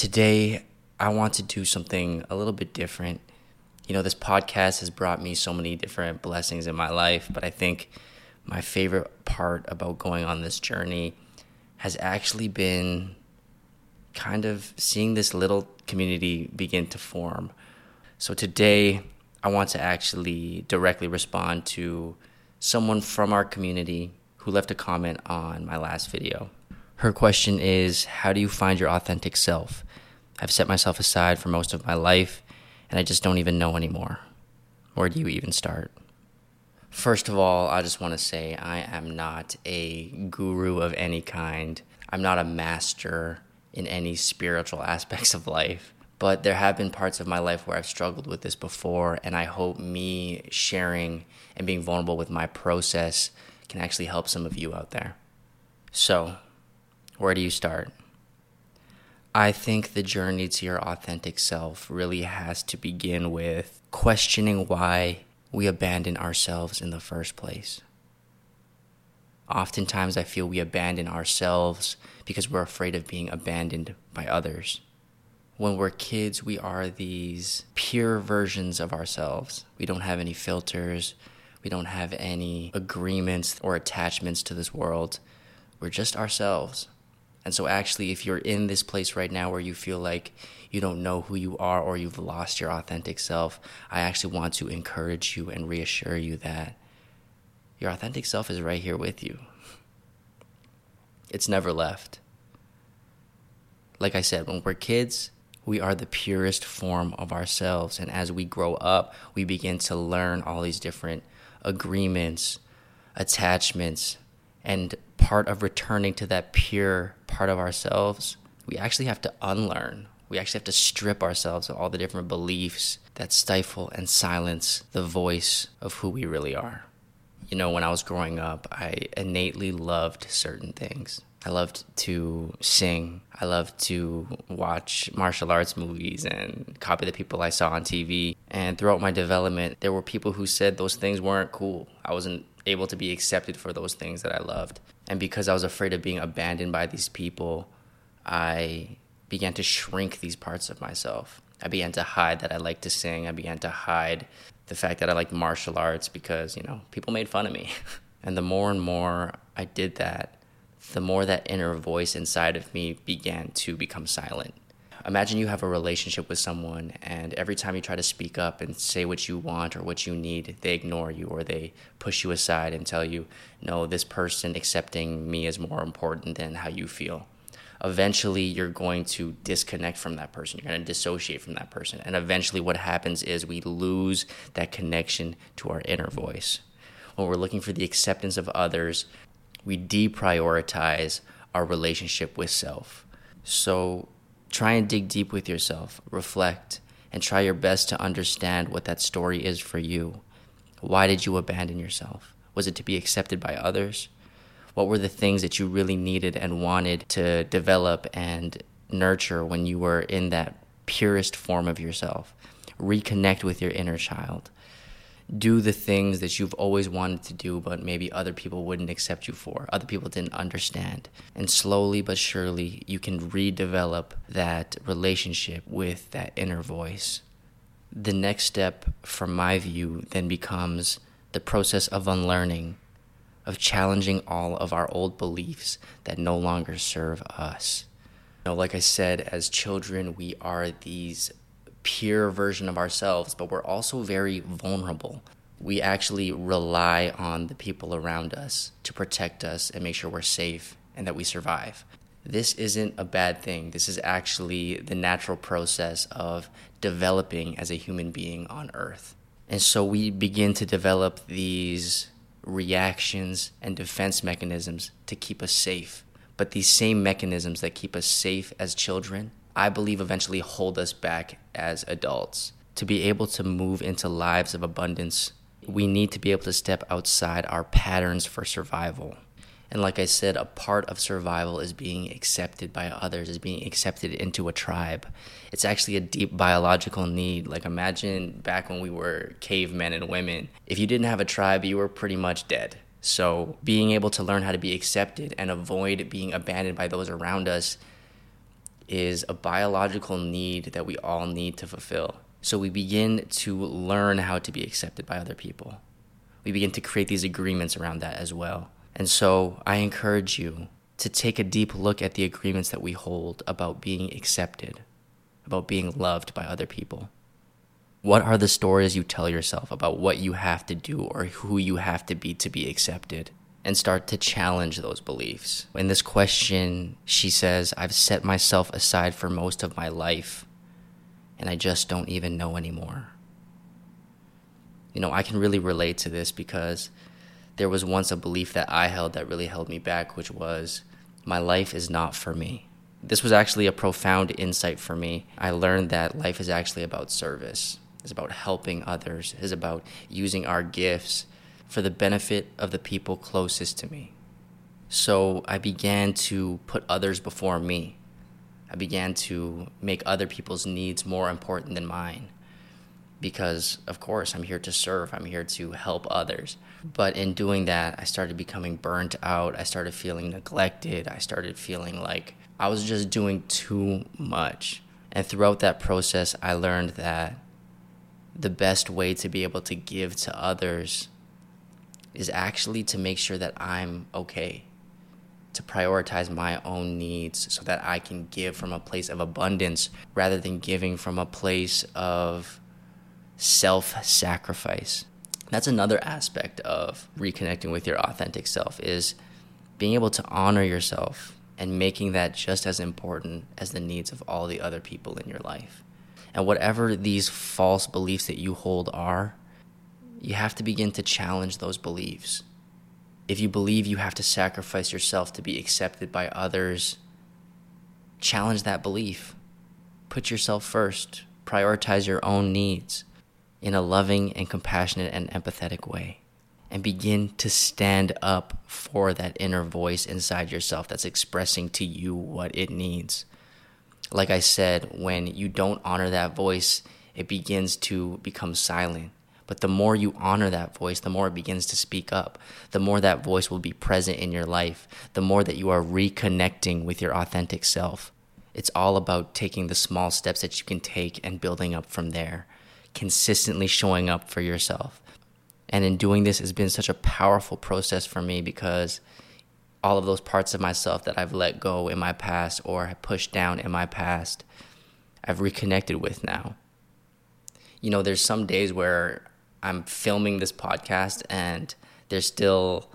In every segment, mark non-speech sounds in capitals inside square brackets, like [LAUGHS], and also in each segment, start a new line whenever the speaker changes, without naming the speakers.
Today, I want to do something a little bit different. You know, this podcast has brought me so many different blessings in my life, but I think my favorite part about going on this journey has actually been kind of seeing this little community begin to form. So today, I want to actually directly respond to someone from our community who left a comment on my last video. Her question is How do you find your authentic self? I've set myself aside for most of my life, and I just don't even know anymore. Where do you even start? First of all, I just want to say I am not a guru of any kind. I'm not a master in any spiritual aspects of life. But there have been parts of my life where I've struggled with this before, and I hope me sharing and being vulnerable with my process can actually help some of you out there. So, where do you start? I think the journey to your authentic self really has to begin with questioning why we abandon ourselves in the first place. Oftentimes, I feel we abandon ourselves because we're afraid of being abandoned by others. When we're kids, we are these pure versions of ourselves. We don't have any filters, we don't have any agreements or attachments to this world. We're just ourselves. And so, actually, if you're in this place right now where you feel like you don't know who you are or you've lost your authentic self, I actually want to encourage you and reassure you that your authentic self is right here with you. It's never left. Like I said, when we're kids, we are the purest form of ourselves. And as we grow up, we begin to learn all these different agreements, attachments, and part of returning to that pure part of ourselves, we actually have to unlearn. We actually have to strip ourselves of all the different beliefs that stifle and silence the voice of who we really are. You know, when I was growing up, I innately loved certain things. I loved to sing. I loved to watch martial arts movies and copy the people I saw on TV. And throughout my development, there were people who said those things weren't cool. I wasn't able to be accepted for those things that I loved. And because I was afraid of being abandoned by these people, I began to shrink these parts of myself. I began to hide that I liked to sing. I began to hide the fact that I liked martial arts because, you know, people made fun of me. [LAUGHS] and the more and more I did that, the more that inner voice inside of me began to become silent. Imagine you have a relationship with someone, and every time you try to speak up and say what you want or what you need, they ignore you or they push you aside and tell you, no, this person accepting me is more important than how you feel. Eventually, you're going to disconnect from that person. You're going to dissociate from that person. And eventually, what happens is we lose that connection to our inner voice. When we're looking for the acceptance of others, we deprioritize our relationship with self. So try and dig deep with yourself, reflect, and try your best to understand what that story is for you. Why did you abandon yourself? Was it to be accepted by others? What were the things that you really needed and wanted to develop and nurture when you were in that purest form of yourself? Reconnect with your inner child do the things that you've always wanted to do, but maybe other people wouldn't accept you for. Other people didn't understand. And slowly but surely, you can redevelop that relationship with that inner voice. The next step, from my view, then becomes the process of unlearning, of challenging all of our old beliefs that no longer serve us. You know, like I said, as children, we are these pure version of ourselves, but we're also very vulnerable. We actually rely on the people around us to protect us and make sure we're safe and that we survive. This isn't a bad thing. This is actually the natural process of developing as a human being on earth. And so we begin to develop these reactions and defense mechanisms to keep us safe. But these same mechanisms that keep us safe as children I believe eventually hold us back as adults. To be able to move into lives of abundance, we need to be able to step outside our patterns for survival. And like I said, a part of survival is being accepted by others, is being accepted into a tribe. It's actually a deep biological need. Like imagine back when we were cavemen and women, if you didn't have a tribe, you were pretty much dead. So being able to learn how to be accepted and avoid being abandoned by those around us is a biological need that we all need to fulfill. So we begin to learn how to be accepted by other people. We begin to create these agreements around that as well. And so I encourage you to take a deep look at the agreements that we hold about being accepted, about being loved by other people. What are the stories you tell yourself about what you have to do or who you have to be to be accepted? And start to challenge those beliefs. In this question, she says, I've set myself aside for most of my life, and I just don't even know anymore. You know, I can really relate to this because there was once a belief that I held that really held me back, which was my life is not for me. This was actually a profound insight for me. I learned that life is actually about service, it's about helping others, it's about using our gifts for the benefit of the people closest to me. So I began to put others before me. I began to make other people's needs more important than mine because of course I'm here to serve, I'm here to help others. But in doing that, I started becoming burnt out, I started feeling neglected, I started feeling like I was just doing too much. And throughout that process, I learned that the best way to be able to give to others is actually to make sure that I'm okay, to prioritize my own needs so that I can give from a place of abundance rather than giving from a place of self sacrifice. That's another aspect of reconnecting with your authentic self is being able to honor yourself and making that just as important as the needs of all the other people in your life. And whatever these false beliefs that you hold are, you have to begin to challenge those beliefs. If you believe you have to sacrifice yourself to be accepted by others, challenge that belief. Put yourself first, prioritize your own needs in a loving and compassionate and empathetic way. And begin to stand up for that inner voice inside yourself that's expressing to you what it needs. Like I said, when you don't honor that voice, it begins to become silent. But the more you honor that voice, the more it begins to speak up. The more that voice will be present in your life, the more that you are reconnecting with your authentic self. It's all about taking the small steps that you can take and building up from there consistently showing up for yourself. And in doing this, has been such a powerful process for me because all of those parts of myself that I've let go in my past or pushed down in my past, I've reconnected with now. You know, there's some days where I'm filming this podcast and there's still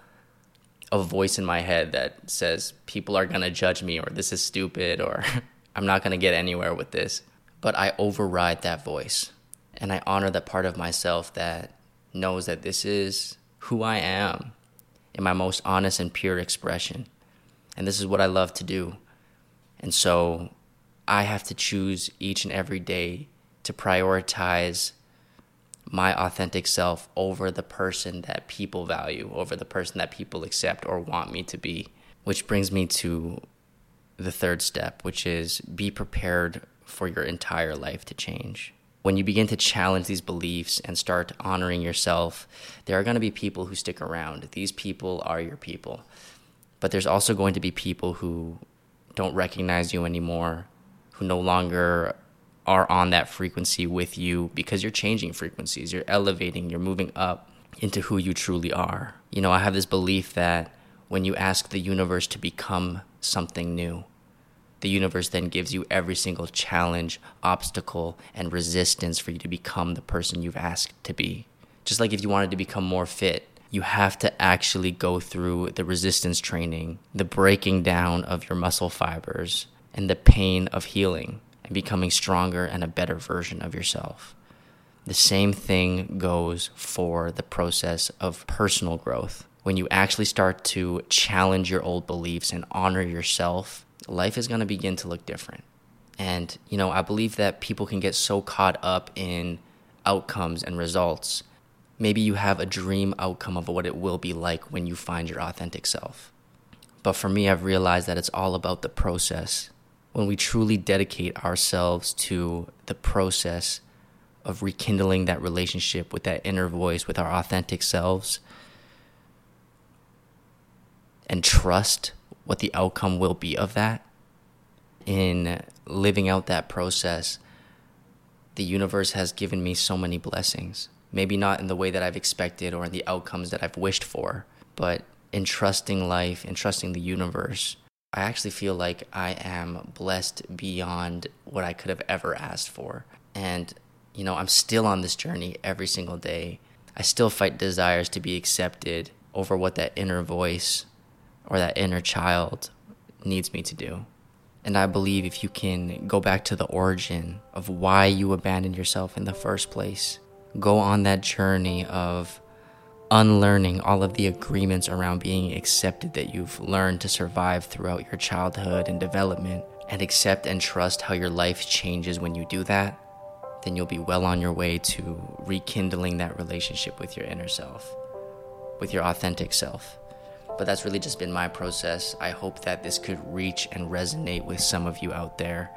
a voice in my head that says people are going to judge me or this is stupid or [LAUGHS] I'm not going to get anywhere with this. But I override that voice and I honor that part of myself that knows that this is who I am in my most honest and pure expression. And this is what I love to do. And so I have to choose each and every day to prioritize my authentic self over the person that people value, over the person that people accept or want me to be. Which brings me to the third step, which is be prepared for your entire life to change when you begin to challenge these beliefs and start honoring yourself, there are going to be people who stick around. These people are your people. But there's also going to be people who don't recognize you anymore, who no longer are on that frequency with you because you're changing frequencies, you're elevating, you're moving up into who you truly are. You know, I have this belief that when you ask the universe to become something new, the universe then gives you every single challenge, obstacle, and resistance for you to become the person you've asked to be. Just like if you wanted to become more fit, you have to actually go through the resistance training, the breaking down of your muscle fibers, and the pain of healing and becoming stronger and a better version of yourself. The same thing goes for the process of personal growth. When you actually start to challenge your old beliefs and honor yourself life is going to begin to look different. And, you know, I believe that people can get so caught up in outcomes and results. Maybe you have a dream outcome of what it will be like when you find your authentic self. But for me, I've realized that it's all about the process. When we truly dedicate ourselves to the process of rekindling that relationship with that inner voice, with our authentic selves, and trust what the outcome will be of that in living out that process, the universe has given me so many blessings. Maybe not in the way that I've expected or in the outcomes that I've wished for, but in trusting life and trusting the universe, I actually feel like I am blessed beyond what I could have ever asked for. And, you know, I'm still on this journey every single day. I still fight desires to be accepted over what that inner voice or that inner child needs me to do. And I believe if you can go back to the origin of why you abandoned yourself in the first place, go on that journey of unlearning all of the agreements around being accepted that you've learned to survive throughout your childhood and development, and accept and trust how your life changes when you do that, then you'll be well on your way to rekindling that relationship with your inner self, with your authentic self. But that's really just been my process. I hope that this could reach and resonate with some of you out there.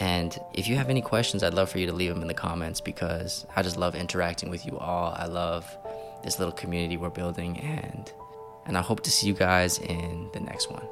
And if you have any questions, I'd love for you to leave them in the comments because I just love interacting with you all. I love this little community we're building and and I hope to see you guys in the next one.